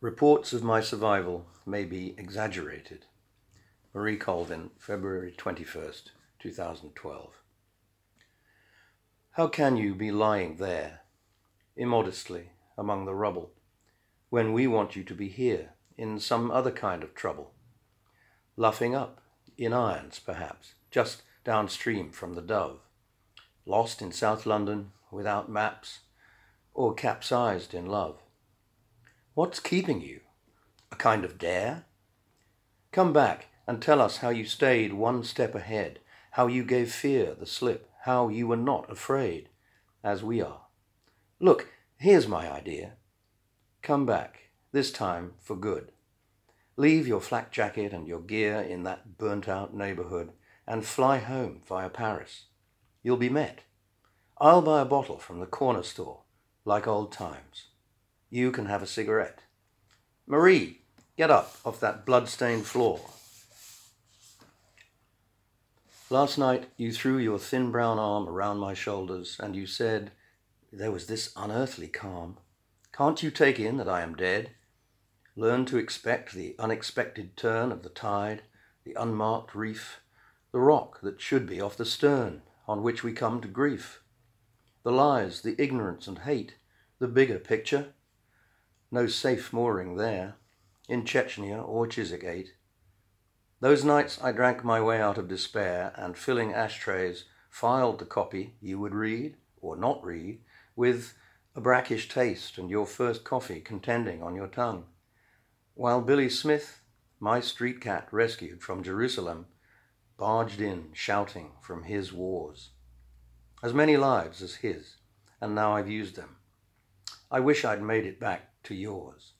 Reports of my survival may be exaggerated. Marie Colvin, February 21st, 2012. How can you be lying there, immodestly, among the rubble, when we want you to be here, in some other kind of trouble? Luffing up, in irons perhaps, just downstream from the Dove, lost in South London, without maps, or capsized in love. What's keeping you? A kind of dare? Come back and tell us how you stayed one step ahead, how you gave fear the slip, how you were not afraid, as we are. Look, here's my idea. Come back, this time for good. Leave your flak jacket and your gear in that burnt out neighborhood and fly home via Paris. You'll be met. I'll buy a bottle from the corner store, like old times. You can have a cigarette. Marie, get up off that blood-stained floor. Last night you threw your thin brown arm around my shoulders and you said, there was this unearthly calm, can't you take in that I am dead? Learn to expect the unexpected turn of the tide, the unmarked reef, the rock that should be off the stern, on which we come to grief, the lies, the ignorance and hate, the bigger picture, no safe mooring there, in Chechnya or Chiswick Those nights I drank my way out of despair and filling ashtrays filed the copy you would read or not read with a brackish taste and your first coffee contending on your tongue. While Billy Smith, my street cat rescued from Jerusalem, barged in shouting from his wars. As many lives as his, and now I've used them. I wish I'd made it back to yours.